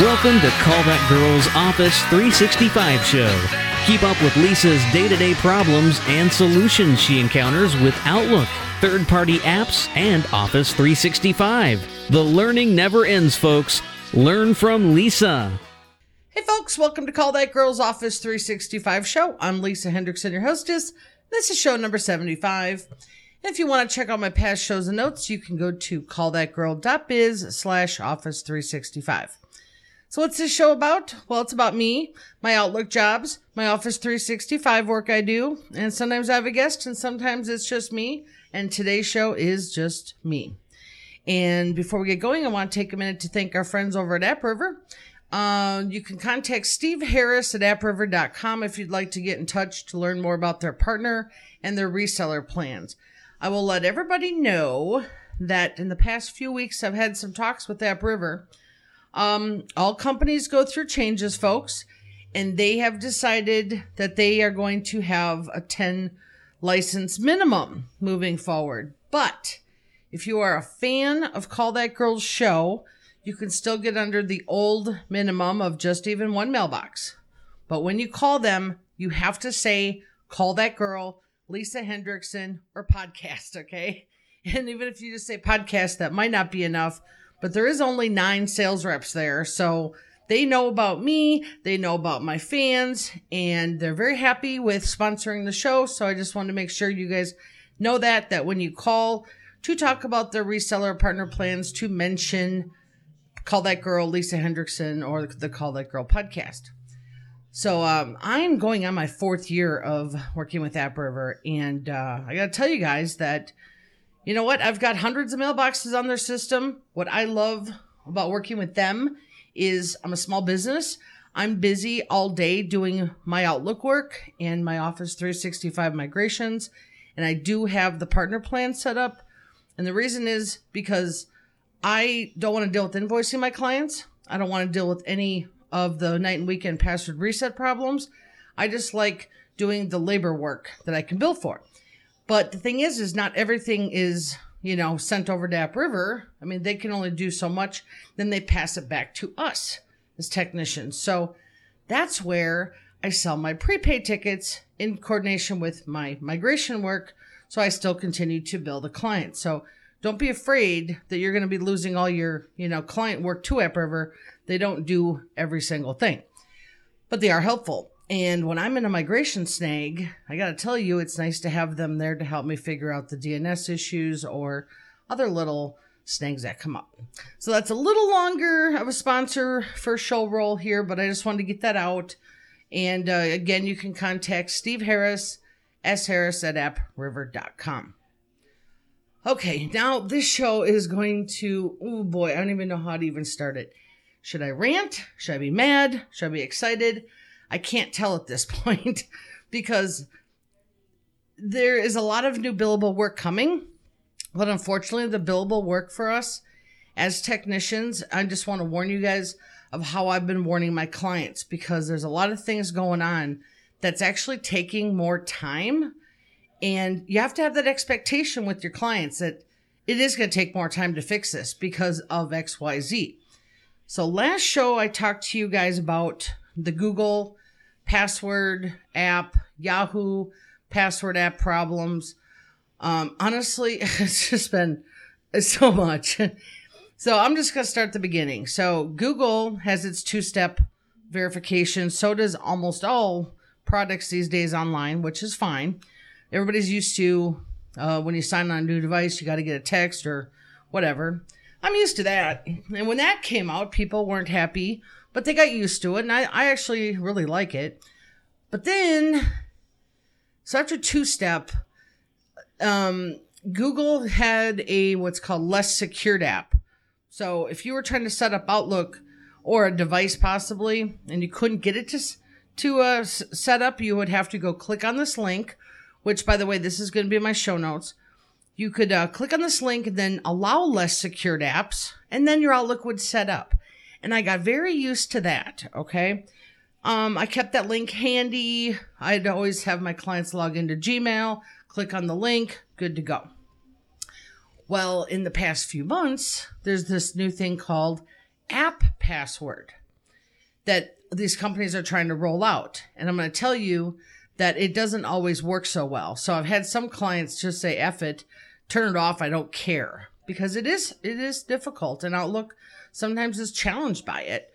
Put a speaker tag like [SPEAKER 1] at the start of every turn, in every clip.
[SPEAKER 1] Welcome to Call That Girl's Office 365 show. Keep up with Lisa's day to day problems and solutions she encounters with Outlook, third party apps, and Office 365. The learning never ends, folks. Learn from Lisa.
[SPEAKER 2] Hey folks, welcome to Call That Girl's Office 365 show. I'm Lisa Hendrickson, your hostess. This is show number 75. If you want to check out my past shows and notes, you can go to callthatgirl.biz slash office 365. So what's this show about? Well, it's about me, my Outlook jobs, my Office 365 work I do, and sometimes I have a guest and sometimes it's just me, and today's show is just me. And before we get going, I want to take a minute to thank our friends over at AppRiver. Uh, you can contact Steve Harris at appriver.com if you'd like to get in touch to learn more about their partner and their reseller plans. I will let everybody know that in the past few weeks I've had some talks with AppRiver. Um, all companies go through changes, folks, and they have decided that they are going to have a 10 license minimum moving forward. But if you are a fan of Call That Girl's show, you can still get under the old minimum of just even one mailbox. But when you call them, you have to say, call that girl, Lisa Hendrickson, or podcast, okay? And even if you just say podcast, that might not be enough but there is only nine sales reps there. So they know about me, they know about my fans, and they're very happy with sponsoring the show. So I just want to make sure you guys know that, that when you call to talk about their reseller partner plans, to mention Call That Girl, Lisa Hendrickson, or the Call That Girl podcast. So um, I'm going on my fourth year of working with AppRiver, and uh, I got to tell you guys that you know what? I've got hundreds of mailboxes on their system. What I love about working with them is I'm a small business. I'm busy all day doing my Outlook work and my Office 365 migrations. And I do have the partner plan set up. And the reason is because I don't want to deal with invoicing my clients. I don't want to deal with any of the night and weekend password reset problems. I just like doing the labor work that I can bill for. But the thing is, is not everything is, you know, sent over to AppRiver. I mean, they can only do so much. Then they pass it back to us as technicians. So that's where I sell my prepaid tickets in coordination with my migration work. So I still continue to build a client. So don't be afraid that you're going to be losing all your, you know, client work to AppRiver. They don't do every single thing, but they are helpful. And when I'm in a migration snag, I got to tell you, it's nice to have them there to help me figure out the DNS issues or other little snags that come up. So that's a little longer of a sponsor for show roll here, but I just wanted to get that out. And uh, again, you can contact Steve Harris, S. Harris at appriver.com. Okay, now this show is going to, oh boy, I don't even know how to even start it. Should I rant? Should I be mad? Should I be excited? I can't tell at this point because there is a lot of new billable work coming. But unfortunately, the billable work for us as technicians, I just want to warn you guys of how I've been warning my clients because there's a lot of things going on that's actually taking more time. And you have to have that expectation with your clients that it is going to take more time to fix this because of XYZ. So last show I talked to you guys about the Google password app, Yahoo password app problems. Um, honestly, it's just been so much. so I'm just going to start the beginning. So Google has its two step verification. So does almost all products these days online, which is fine. Everybody's used to uh, when you sign on a new device, you got to get a text or whatever. I'm used to that. And when that came out, people weren't happy but they got used to it, and I, I actually really like it. But then, so after two step, um, Google had a what's called less secured app. So if you were trying to set up Outlook or a device possibly, and you couldn't get it to to uh, set up, you would have to go click on this link. Which, by the way, this is going to be my show notes. You could uh, click on this link and then allow less secured apps, and then your Outlook would set up. And I got very used to that. Okay. Um, I kept that link handy. I'd always have my clients log into Gmail, click on the link, good to go. Well, in the past few months, there's this new thing called app password. that these companies are trying to roll out. And I'm going to tell you that it doesn't always work so well. So I've had some clients just say, F it, turn it off, I don't care. Because it is it is difficult and Outlook sometimes is challenged by it.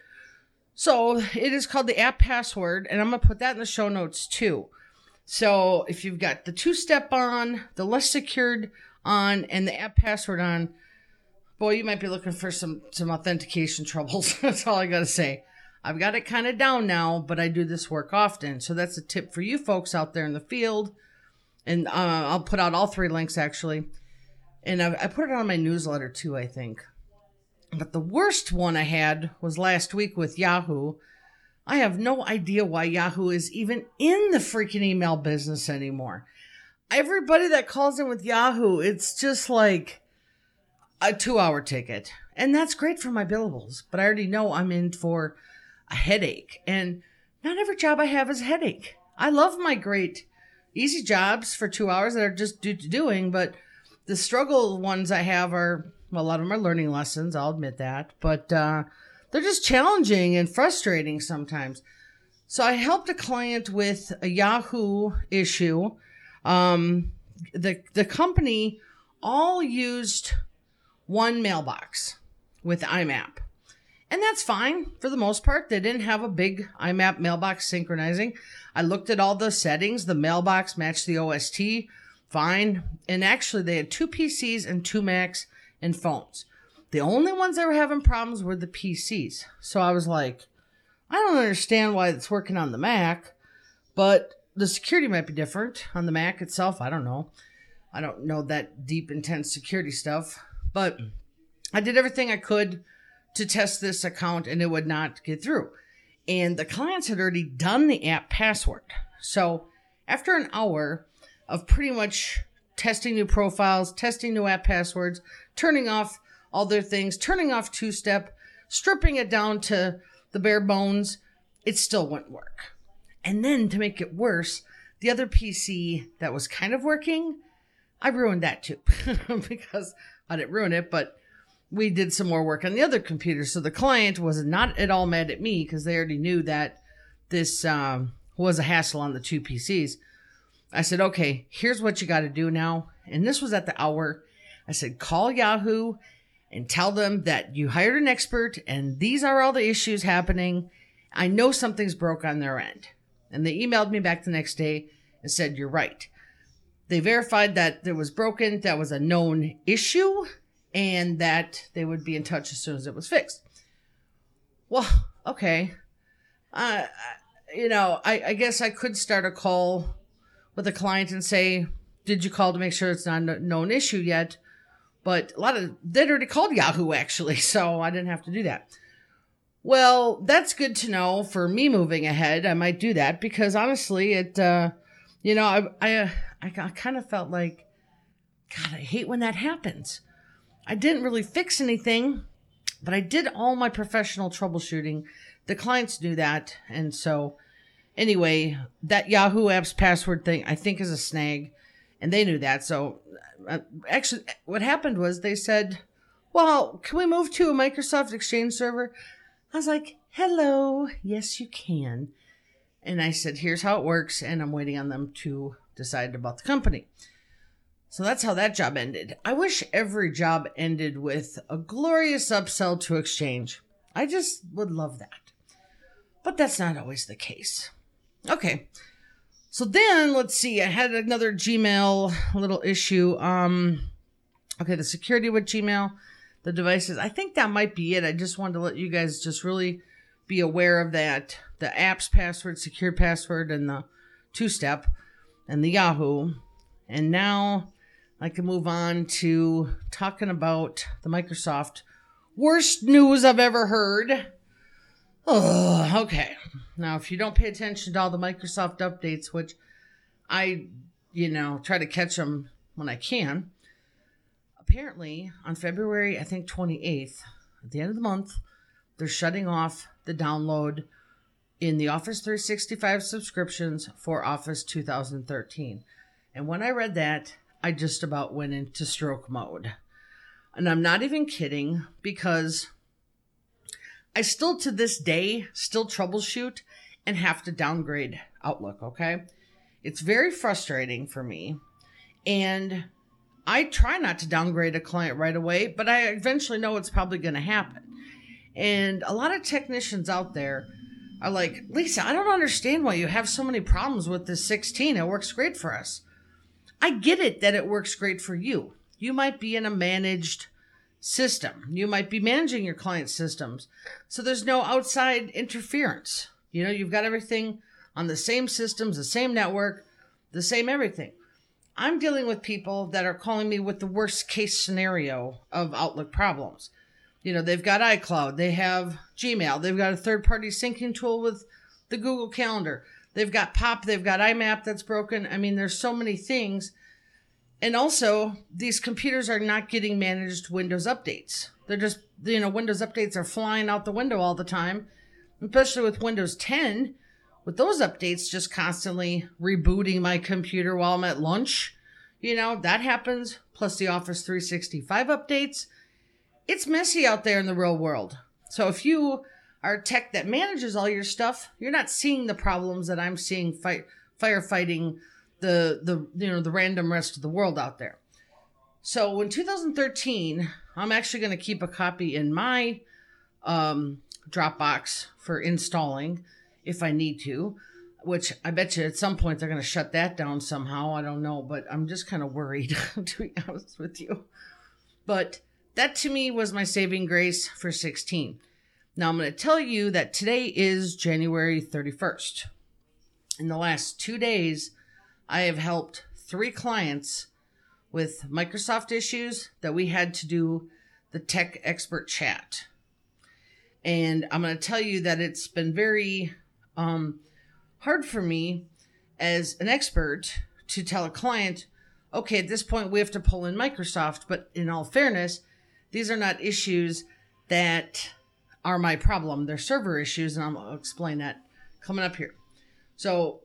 [SPEAKER 2] So it is called the app password, and I'm gonna put that in the show notes too. So if you've got the two step on, the less secured on, and the app password on, boy, you might be looking for some some authentication troubles. that's all I gotta say. I've got it kind of down now, but I do this work often. So that's a tip for you folks out there in the field. And uh, I'll put out all three links actually. And I, I put it on my newsletter too, I think. But the worst one I had was last week with Yahoo. I have no idea why Yahoo is even in the freaking email business anymore. Everybody that calls in with Yahoo, it's just like a two hour ticket. And that's great for my billables, but I already know I'm in for a headache. And not every job I have is a headache. I love my great easy jobs for two hours that are just do- doing, but the struggle ones I have are, well, a lot of them are learning lessons. I'll admit that, but, uh, they're just challenging and frustrating sometimes. So I helped a client with a Yahoo issue. Um, the, the company all used one mailbox with IMAP. And that's fine for the most part. They didn't have a big IMAP mailbox synchronizing. I looked at all the settings. The mailbox matched the OST. Fine. And actually, they had two PCs and two Macs and phones. The only ones that were having problems were the PCs. So I was like, I don't understand why it's working on the Mac, but the security might be different on the Mac itself. I don't know. I don't know that deep, intense security stuff, but I did everything I could to test this account and it would not get through. And the clients had already done the app password. So after an hour of pretty much testing new profiles, testing new app passwords, turning off all their things, turning off two step, stripping it down to the bare bones, it still wouldn't work. And then to make it worse, the other PC that was kind of working, I ruined that too because I didn't ruin it, but we did some more work on the other computer. So the client was not at all mad at me because they already knew that this um, was a hassle on the two PCs. I said, okay, here's what you got to do now. And this was at the hour. I said, call Yahoo and tell them that you hired an expert and these are all the issues happening. I know something's broke on their end. And they emailed me back the next day and said, you're right. They verified that there was broken, that was a known issue, and that they would be in touch as soon as it was fixed. Well, okay. Uh, you know, I, I guess I could start a call with a client and say, Did you call to make sure it's not a known issue yet? But a lot of, they'd already called Yahoo actually, so I didn't have to do that. Well, that's good to know for me moving ahead. I might do that because honestly, it, uh, you know, I, I, I kind of felt like, God, I hate when that happens I didn't really fix anything, but I did all my professional troubleshooting. The clients knew that. And so, anyway, that Yahoo Apps password thing, I think, is a snag. And they knew that. So, uh, actually, what happened was they said, Well, can we move to a Microsoft Exchange server? I was like, Hello. Yes, you can. And I said, Here's how it works. And I'm waiting on them to decide about the company. So that's how that job ended. I wish every job ended with a glorious upsell to Exchange. I just would love that. But that's not always the case. Okay. So then let's see. I had another Gmail little issue. Um okay, the security with Gmail, the devices. I think that might be it. I just wanted to let you guys just really be aware of that. The apps password, secure password, and the two step and the Yahoo. And now I can move on to talking about the Microsoft worst news I've ever heard. Oh, okay. Now, if you don't pay attention to all the Microsoft updates, which I, you know, try to catch them when I can, apparently on February, I think 28th, at the end of the month, they're shutting off the download in the Office 365 subscriptions for Office 2013. And when I read that, I just about went into stroke mode. And I'm not even kidding because I still to this day still troubleshoot and have to downgrade Outlook, okay? It's very frustrating for me. And I try not to downgrade a client right away, but I eventually know it's probably going to happen. And a lot of technicians out there are like, Lisa, I don't understand why you have so many problems with this 16. It works great for us. I get it that it works great for you. You might be in a managed system. You might be managing your client systems. So there's no outside interference. You know, you've got everything on the same systems, the same network, the same everything. I'm dealing with people that are calling me with the worst case scenario of Outlook problems. You know, they've got iCloud, they have Gmail, they've got a third party syncing tool with the Google Calendar, they've got Pop, they've got IMAP that's broken. I mean, there's so many things and also, these computers are not getting managed Windows updates. They're just, you know, Windows updates are flying out the window all the time, especially with Windows 10. With those updates just constantly rebooting my computer while I'm at lunch, you know, that happens. Plus the Office 365 updates. It's messy out there in the real world. So if you are tech that manages all your stuff, you're not seeing the problems that I'm seeing fight, firefighting the the you know the random rest of the world out there. So in 2013, I'm actually going to keep a copy in my um, Dropbox for installing if I need to. Which I bet you at some point they're going to shut that down somehow. I don't know, but I'm just kind of worried to be honest with you. But that to me was my saving grace for 16. Now I'm going to tell you that today is January 31st. In the last two days, I have helped three clients with Microsoft issues that we had to do the tech expert chat. And I'm going to tell you that it's been very um, hard for me as an expert to tell a client, okay, at this point we have to pull in Microsoft. But in all fairness, these are not issues that are my problem. They're server issues, and I'll explain that coming up here. So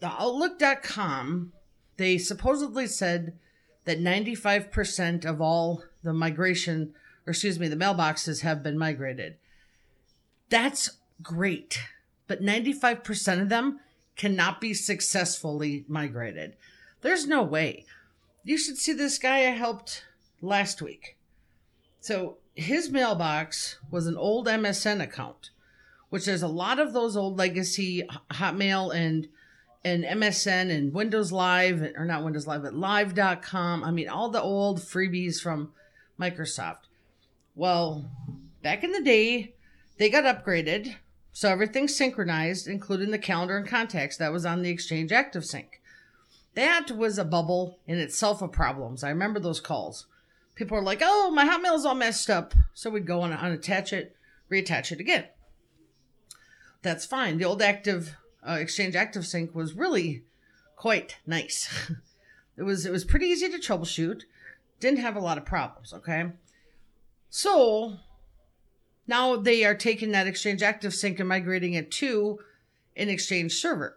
[SPEAKER 2] the Outlook.com, they supposedly said that 95% of all the migration, or excuse me, the mailboxes have been migrated. That's great, but 95% of them cannot be successfully migrated. There's no way. You should see this guy I helped last week. So his mailbox was an old MSN account, which there's a lot of those old legacy Hotmail and and MSN and Windows Live, or not Windows Live, but live.com. I mean, all the old freebies from Microsoft. Well, back in the day, they got upgraded. So everything's synchronized, including the calendar and contacts that was on the Exchange Active Sync. That was a bubble in itself of problems. I remember those calls. People were like, oh, my Hotmail's all messed up. So we'd go and unattach it, reattach it again. That's fine. The old active uh, Exchange Active Sync was really quite nice. it was it was pretty easy to troubleshoot. Didn't have a lot of problems. Okay, so now they are taking that Exchange Active Sync and migrating it to an Exchange server.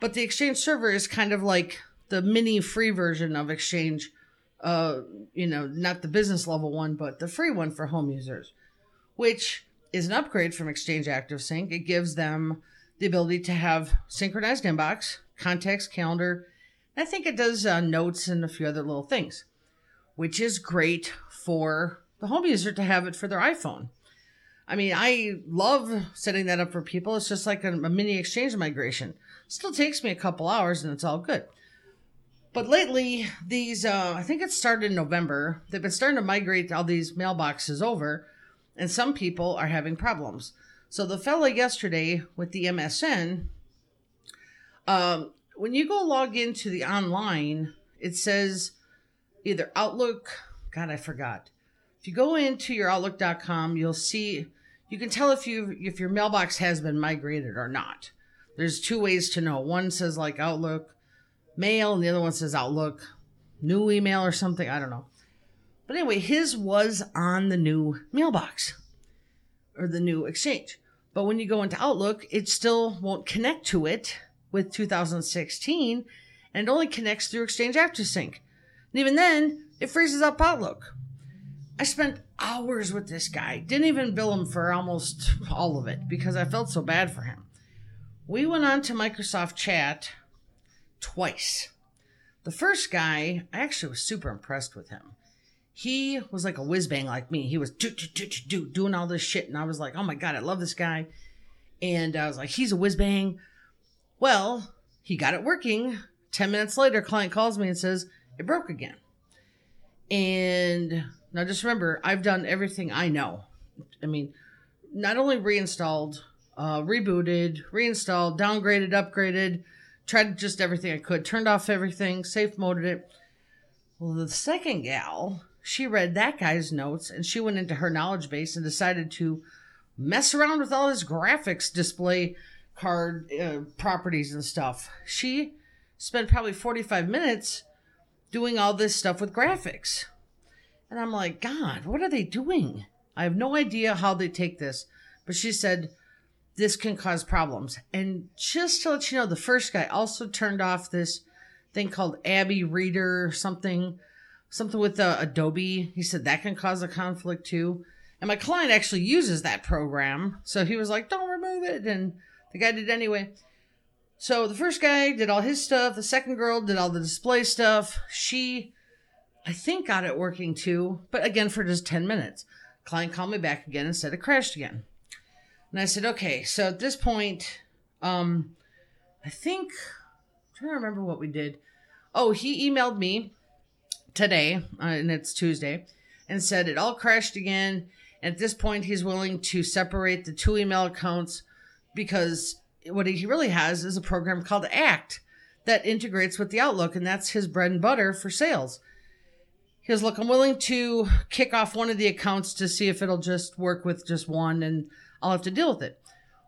[SPEAKER 2] But the Exchange server is kind of like the mini free version of Exchange. Uh, you know, not the business level one, but the free one for home users, which is an upgrade from Exchange Active Sync. It gives them the ability to have synchronized inbox, contacts, calendar. I think it does uh, notes and a few other little things, which is great for the home user to have it for their iPhone. I mean, I love setting that up for people. It's just like a, a mini exchange migration. Still takes me a couple hours and it's all good. But lately, these, uh, I think it started in November, they've been starting to migrate all these mailboxes over, and some people are having problems. So the fella yesterday with the MSN, um, when you go log into the online, it says either Outlook. God, I forgot. If you go into your Outlook.com, you'll see you can tell if you if your mailbox has been migrated or not. There's two ways to know. One says like Outlook Mail, and the other one says Outlook New Email or something. I don't know. But anyway, his was on the new mailbox or the new exchange. But when you go into Outlook, it still won't connect to it with 2016 and it only connects through Exchange Active Sync. And even then, it freezes up Outlook. I spent hours with this guy. Didn't even bill him for almost all of it because I felt so bad for him. We went on to Microsoft Chat twice. The first guy, I actually was super impressed with him. He was like a whiz bang like me. He was do, do, do, do, do, doing all this shit. And I was like, oh my God, I love this guy. And I was like, he's a whiz bang. Well, he got it working. 10 minutes later, client calls me and says, it broke again. And now just remember, I've done everything I know. I mean, not only reinstalled, uh, rebooted, reinstalled, downgraded, upgraded, tried just everything I could, turned off everything, safe moded it. Well, the second gal, she read that guy's notes and she went into her knowledge base and decided to mess around with all his graphics display card uh, properties and stuff. She spent probably 45 minutes doing all this stuff with graphics. And I'm like, God, what are they doing? I have no idea how they take this. But she said, this can cause problems. And just to let you know, the first guy also turned off this thing called Abby Reader, something, something with uh, Adobe. He said that can cause a conflict too. And my client actually uses that program. So he was like, don't remove it. And the guy did anyway. So the first guy did all his stuff. The second girl did all the display stuff. She, I think, got it working too, but again for just 10 minutes. Client called me back again and said it crashed again. And I said, okay, so at this point, um, I think, I'm trying to remember what we did. Oh, he emailed me today, uh, and it's Tuesday, and said it all crashed again. At this point, he's willing to separate the two email accounts because what he really has is a program called Act that integrates with the Outlook, and that's his bread and butter for sales. He goes, Look, I'm willing to kick off one of the accounts to see if it'll just work with just one and I'll have to deal with it.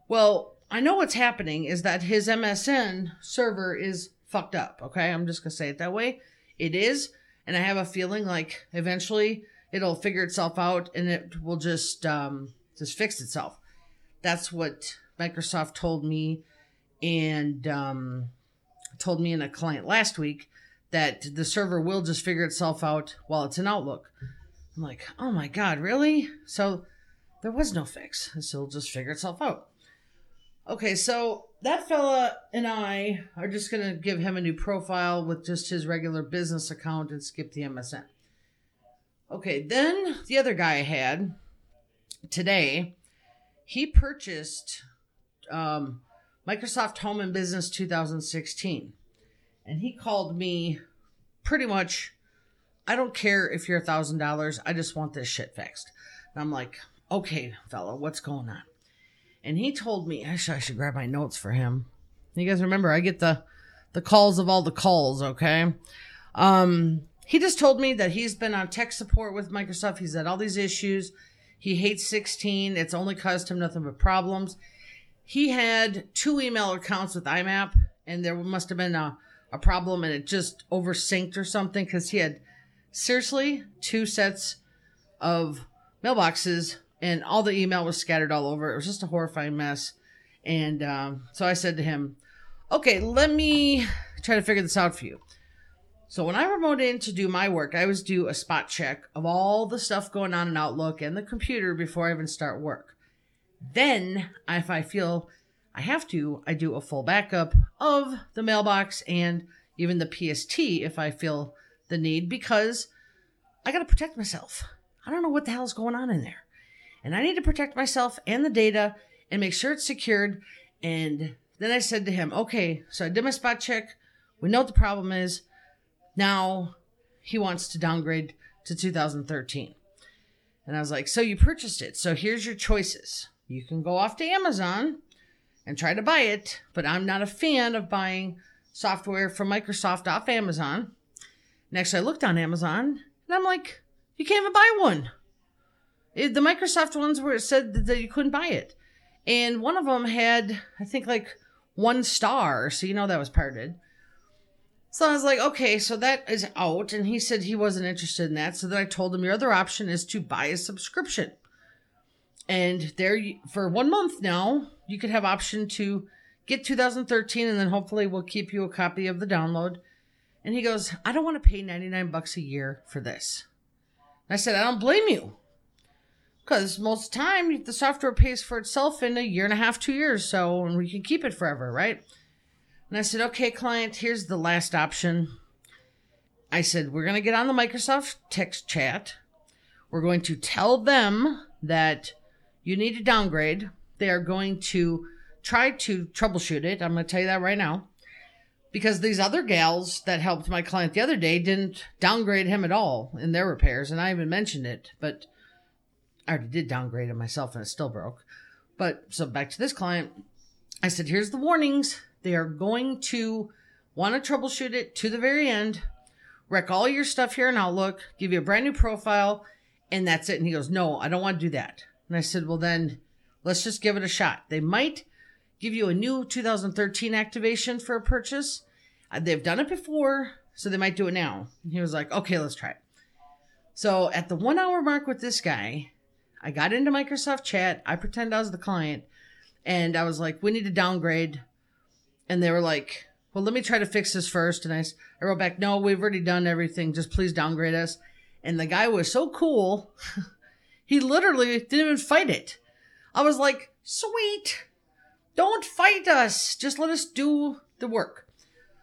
[SPEAKER 2] Well, I know what's happening is that his MSN server is fucked up. Okay. I'm just going to say it that way. It is. And I have a feeling like eventually it'll figure itself out and it will just, um, just fix itself. That's what Microsoft told me and um, told me in a client last week that the server will just figure itself out while it's in Outlook. I'm like, oh my God, really? So there was no fix. It'll just figure itself out. Okay, so that fella and I are just going to give him a new profile with just his regular business account and skip the MSN. Okay, then the other guy I had today, he purchased um, Microsoft Home and Business 2016. And he called me pretty much, I don't care if you're a thousand dollars, I just want this shit fixed. And I'm like, okay, fella, what's going on? And he told me, actually, I should grab my notes for him. You guys remember, I get the the calls of all the calls, okay? Um, he just told me that he's been on tech support with Microsoft. He's had all these issues. He hates 16. It's only caused him nothing but problems he had two email accounts with IMAP, and there must have been a, a problem, and it just oversynced or something because he had seriously two sets of mailboxes, and all the email was scattered all over. It was just a horrifying mess. And um, so I said to him, okay, let me try to figure this out for you. So when I remote in to do my work, I always do a spot check of all the stuff going on in Outlook and the computer before I even start work. Then, if I feel I have to, I do a full backup of the mailbox and even the PST if I feel the need because I got to protect myself. I don't know what the hell's going on in there. And I need to protect myself and the data and make sure it's secured. And then I said to him, okay, so I did my spot check. We know what the problem is. Now he wants to downgrade to 2013. And I was like, so you purchased it. So here's your choices. You can go off to Amazon and try to buy it, but I'm not a fan of buying software from Microsoft off Amazon. Next, I looked on Amazon and I'm like, you can't even buy one. It, the Microsoft ones where it said that you couldn't buy it. And one of them had, I think, like one star. So you know that was parted. So I was like, okay, so that is out. And he said he wasn't interested in that. So then I told him your other option is to buy a subscription and there for one month now you could have option to get 2013 and then hopefully we'll keep you a copy of the download and he goes i don't want to pay 99 bucks a year for this I said, I don't blame you. Because most of the time, the software pays for itself in a year and a half, two years. So, and we can keep it forever, right? And I said, okay, client, here's the last option. I said, we're going to get on the Microsoft text chat. We're going to tell them that you need to downgrade. They are going to try to troubleshoot it. I'm going to tell you that right now. Because these other gals that helped my client the other day didn't downgrade him at all in their repairs. And I even mentioned it, but I already did downgrade him myself and it still broke. But so back to this client, I said, here's the warnings. They are going to want to troubleshoot it to the very end, wreck all your stuff here in Outlook, give you a brand new profile, and that's it. And he goes, No, I don't want to do that. And I said, Well, then let's just give it a shot. They might give you a new 2013 activation for a purchase. Uh, they've done it before, so they might do it now. And he was like, Okay, let's try it. So at the one hour mark with this guy, I got into Microsoft Chat. I pretend I was the client, and I was like, "We need to downgrade." And they were like, "Well, let me try to fix this first. And I, I wrote back, "No, we've already done everything. Just please downgrade us." And the guy was so cool, he literally didn't even fight it. I was like, "Sweet, don't fight us. Just let us do the work."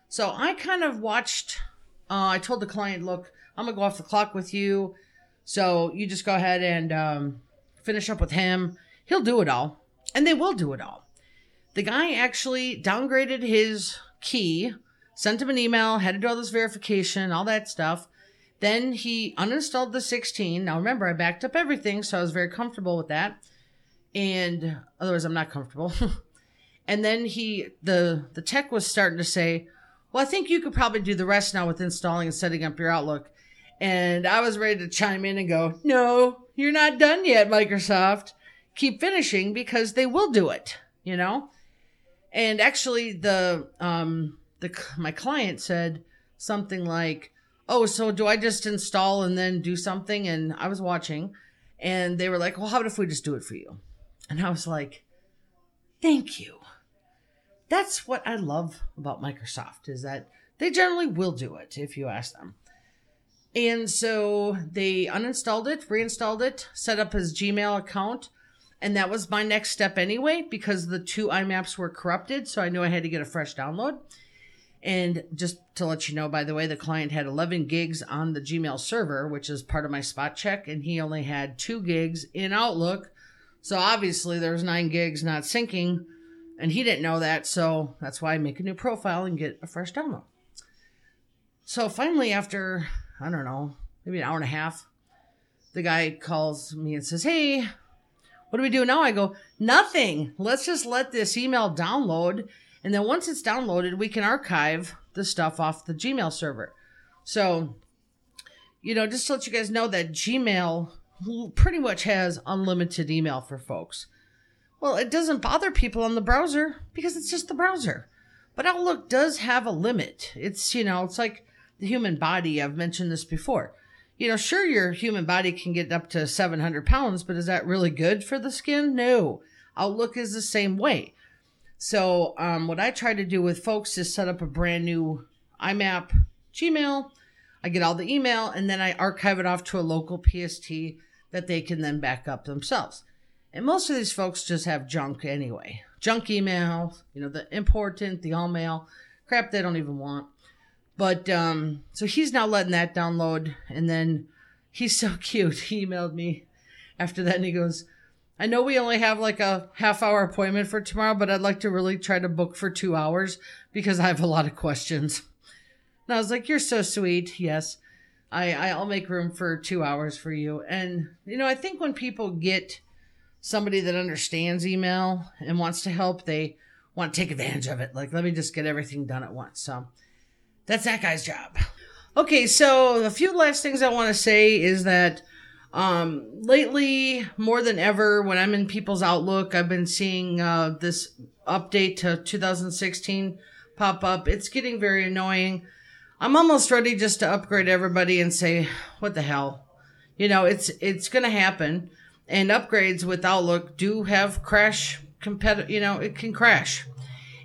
[SPEAKER 2] So I kind of watched. Uh, I told the client, "Look, I'm gonna go off the clock with you." So you just go ahead and um, finish up with him. He'll do it all. And they will do it all. The guy actually downgraded his key, sent him an email, had to do all this verification, all that stuff. Then he uninstalled the 16. Now remember, I backed up everything, so I was very comfortable with that. And otherwise, I'm not comfortable. and then he, the the tech was starting to say, "Well, I think you could probably do the rest now with installing and setting up your Outlook." And I was ready to chime in and go, no, you're not done yet, Microsoft. Keep finishing because they will do it, you know? And actually the um the my client said something like, "Oh, so do I just install and then do something?" And I was watching and they were like, "Well, how about if we just do it for you?" And I was like, "Thank you." That's what I love about Microsoft is that they generally will do it if you ask them. And so they uninstalled it, reinstalled it, set up his Gmail account. And that was my next step anyway, because the two IMAPs were corrupted. So I knew I had to get a fresh download. And just to let you know, by the way, the client had 11 gigs on the Gmail server, which is part of my spot check, and he only had two gigs in Outlook. So obviously there was nine gigs not syncing, and he didn't know that. So that's why I make a new profile and get a fresh download. So finally, after I don't know, maybe an hour and a half. The guy calls me and says, Hey, what do we do now? I go, Nothing. Let's just let this email download. And then once it's downloaded, we can archive the stuff off the Gmail server. So, you know, just to let you guys know that Gmail pretty much has unlimited email for folks. Well, it doesn't bother people on the browser because it's just the browser. But Outlook does have a limit. It's, you know, it's like the human body. I've mentioned this before. You know, sure, your human body can get up to 700 pounds, but is that really good for the skin? No. Outlook is the same way. So, um, what I try to do with folks is set up a brand new IMAP Gmail. I get all the email and then I archive it off to a local PST that they can then back up themselves. And most of these folks just have junk anyway. Junk email, you know, the important, the all mail, crap they don't even want. But um, so he's now letting that download, and then he's so cute. He emailed me after that, and he goes, "I know we only have like a half hour appointment for tomorrow, but I'd like to really try to book for two hours because I have a lot of questions." And I was like, "You're so sweet." Yes, I I'll make room for two hours for you. And you know, I think when people get somebody that understands email and wants to help, they want to take advantage of it. Like, let me just get everything done at once. So that's that guy's job. Okay, so a few last things I want to say is that um, lately, more than ever, when I'm in people's Outlook, I've been seeing uh, this update to 2016 pop up. It's getting very annoying. I'm almost ready just to upgrade everybody and say, "What the hell?" You know, it's it's going to happen. And upgrades with Outlook do have crash competitive. You know, it can crash.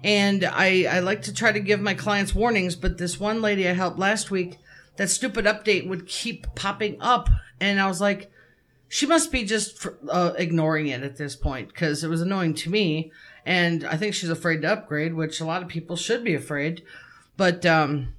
[SPEAKER 2] And I, I like to try to give my clients warnings, but this one lady I helped last week, that stupid update would keep popping up And I was like, she must be just uh, ignoring it at this point because it was annoying to me. And I think she's afraid to upgrade, which a lot of people should be afraid. But, um,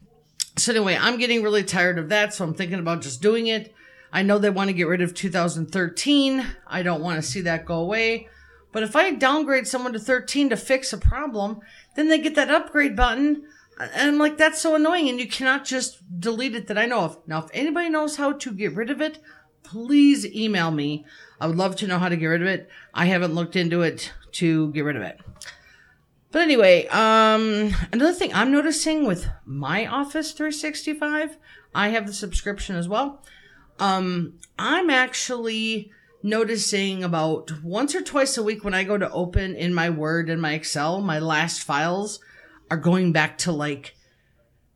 [SPEAKER 2] so anyway, I'm getting really tired of that. So I'm thinking about just doing it. I know they want to get rid of 2013. I don't want to see that go away. But if I downgrade someone to 13 to fix a problem, then they get that upgrade button. And I'm like, that's so annoying. And you cannot just delete it that I know of. Now, if anybody knows how to get rid of it, please email me. I would love to know how to get rid of it. I haven't looked into it to get rid of it. But anyway, um, another thing I'm noticing with my Office 365, I have the subscription as well. Um, I'm actually noticing about once or twice a week when I go to open in my Word and my Excel, my last files are going back to like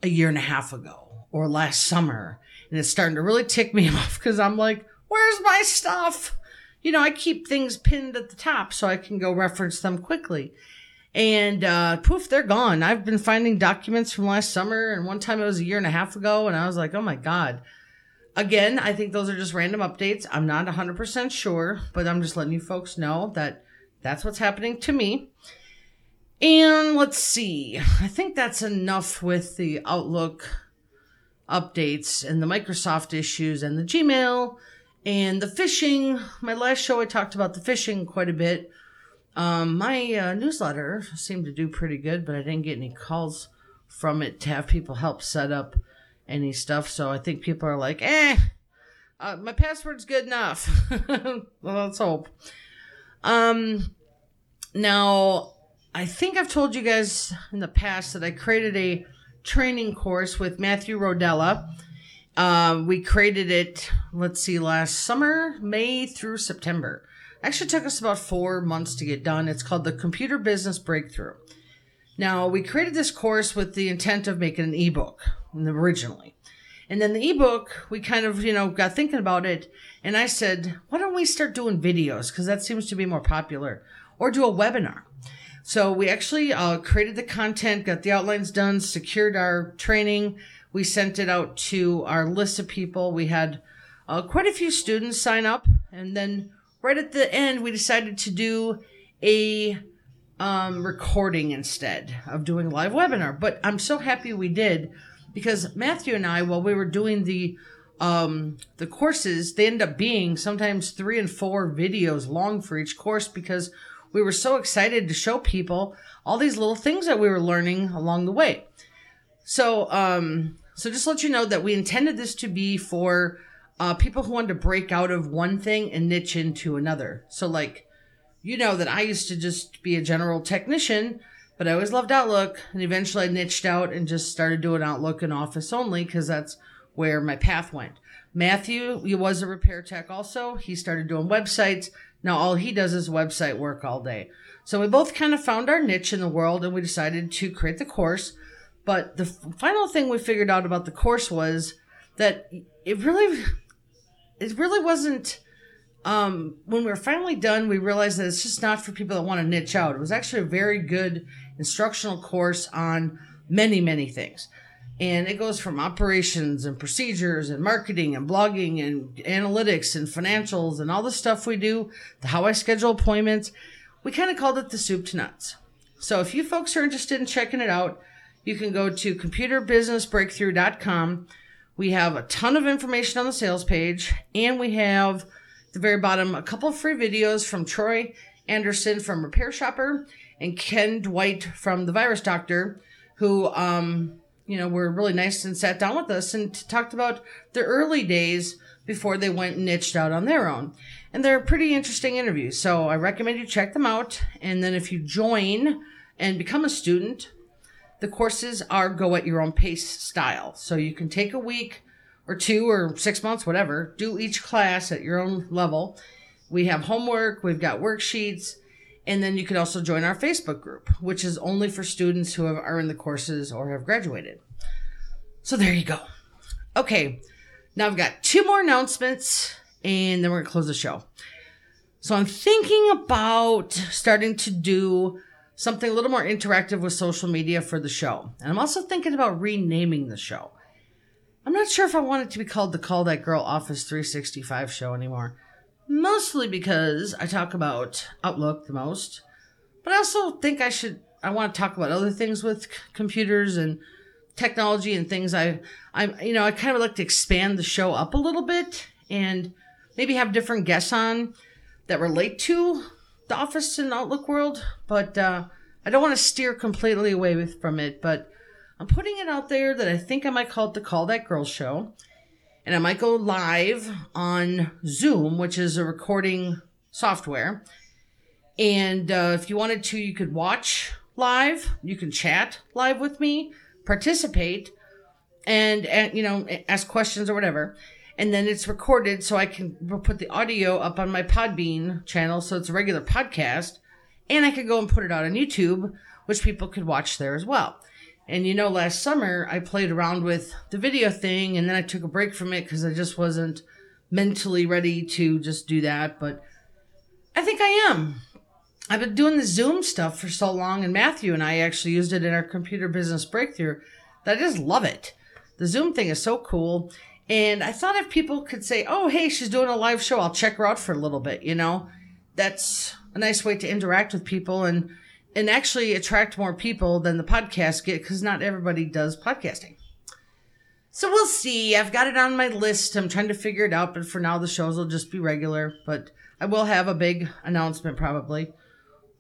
[SPEAKER 2] a year and a half ago or last summer. And it's starting to really tick me off because I'm like, where's my stuff? You know, I keep things pinned at the top so I can go reference them quickly. And uh, poof, they're gone. I've been finding documents from last summer, and one time it was a year and a half ago, and I was like, oh my God Again, I think those are just random updates. I'm not 100% sure, but I'm just letting you folks know that that's what's happening to me. And let's see. I think that's enough with the Outlook updates and the Microsoft issues and the Gmail and the phishing. My last show, I talked about the phishing quite a bit. Um, my uh, newsletter seemed to do pretty good, but I didn't get any calls from it to have people help set up any stuff. So I think people are like, eh, uh, my password's good enough. well, let's hope. Um, now, I think I've told you guys in the past that I created a training course with Matthew Rodella. Uh, we created it, let's see, last summer, May through September. Actually, took us about four months to get done. It's called the Computer Business Breakthrough. Now, we created this course with the intent of making an ebook originally. And then the ebook, we kind of, you know, got thinking about it. And I said, why don't we start doing videos? Because that seems to be more popular. Or do a webinar. So we actually uh, created the content, got the outlines done, secured our training. We sent it out to our list of people. We had uh, quite a few students sign up. And then right at the end, we decided to do a um, recording instead of doing a live webinar. But I'm so happy we did because Matthew and I, while we were doing the um, the courses, they end up being sometimes three and four videos long for each course because we were so excited to show people all these little things that we were learning along the way. So, um, so just let you know that we intended this to be for uh, people who wanted to break out of one thing and niche into another. So, like, you know that I used to just be a general technician, but I always loved Outlook, and eventually I niched out and just started doing Outlook and Office only because that's where my path went. Matthew, he was a repair tech also. He started doing websites. Now all he does is website work all day. So we both kind of found our niche in the world and we decided to create the course. But the final thing we figured out about the course was that it really, it really wasn't um, when we were finally done, we realized that it's just not for people that want to niche out. It was actually a very good instructional course on many, many things. And it goes from operations and procedures and marketing and blogging and analytics and financials and all the stuff we do, to how I schedule appointments. We kind of called it the soup to nuts. So if you folks are interested in checking it out, you can go to computerbusinessbreakthrough.com. We have a ton of information on the sales page and we have the very bottom, a couple of free videos from Troy Anderson from RepairShopr and Ken Dwight from The Virus Doctor, who, um, you know, were really nice and sat down with us and talked about their early days before they went niched out on their own. And they're pretty interesting interviews. So I recommend you check them out. And then if you join and become a student, the courses are go at your own pace style. So you can take a week or two or six months, whatever. Do each class at your own level. We have homework, we've got worksheets, and then you can also join our Facebook group, which is only for students who have earned the courses or have graduated. So there you go. Okay, now I've got two more announcements, and then we're gonna close the show. So I'm thinking about starting to do something a little more interactive with social media for the show. And I'm also thinking about renaming the show. I'm not sure if I want it to be called the Call That Girl Office 365 show anymore. Mostly because I talk about Outlook the most, but I also think I should. I want to talk about other things with c- computers and technology and things. I, I'm, you know, I kind of like to expand the show up a little bit and maybe have different guests on that relate to the Office and Outlook world. But uh, I don't want to steer completely away with, from it. But I'm putting it out there that I think I might call it the Call That Girl Show. And I might go live on Zoom, which is a recording software. And uh, if you wanted to, you could watch live, you can chat live with me, participate, and, and you know, ask questions or whatever. And then it's recorded so I can put the audio up on my Podbean channel. So it's a regular podcast. And I could go and put it out on YouTube, which people could watch there as well. And you know, last summer I played around with the video thing and then I took a break from it because I just wasn't mentally ready to just do that. But I think I am. I've been doing the Zoom stuff for so long, and Matthew and I actually used it in our computer business breakthrough that I just love it. The Zoom thing is so cool. And I thought if people could say, oh, hey, she's doing a live show, I'll check her out for a little bit, you know? That's a nice way to interact with people and and actually attract more people than the podcast get because not everybody does podcasting. So we'll see. I've got it on my list. I'm trying to figure it out, but for now the shows will just be regular. But I will have a big announcement probably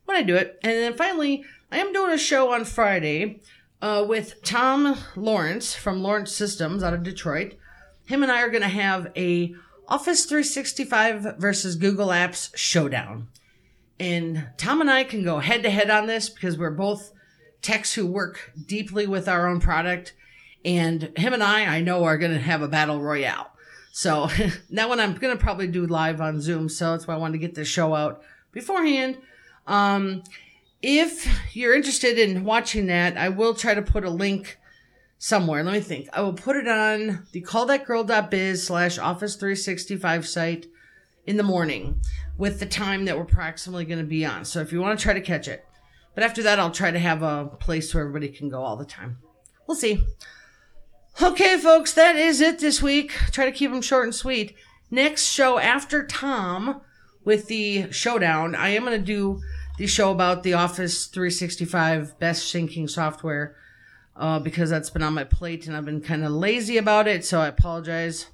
[SPEAKER 2] when I do it. And then finally, I am doing a show on Friday uh, with Tom Lawrence from Lawrence Systems out of Detroit. Him and I are going to have a Office 365 versus Google Apps showdown. And Tom and I can go head to head on this because we're both techs who work deeply with our own product. And him and I, I know, are going to have a battle royale. So that one I'm going to probably do live on Zoom. So that's why I wanted to get this show out beforehand. Um, if you're interested in watching that, I will try to put a link somewhere. Let me think. I will put it on the callthatgirl.biz slash office 365 site in the morning with the time that we're approximately going to be on. So if you want to try to catch it. But after that, I'll try to have a place where everybody can go all the time. We'll see. Okay, folks, that is it this week. Try to keep them short and sweet. Next show after Tom with the showdown, I am going to do the show about the Office 365 best syncing software uh, because that's been on my plate and I've been kind of lazy about it, so I apologize.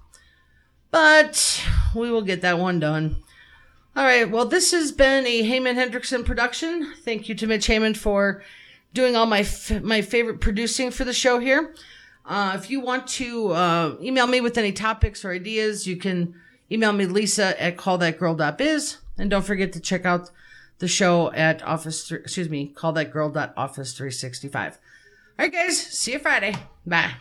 [SPEAKER 2] But we will get that one done. All right, well, this has been a Heyman Hendrickson production. Thank you to Mitch Heyman for doing all my f- my favorite producing for the show here. Uh, if you want to uh, email me with any topics or ideas, you can email me Lisa at callthatgirl.biz. And don't forget to check out the show at office, excuse me, callthatgirl.office365. All right, guys, see you Friday. Bye.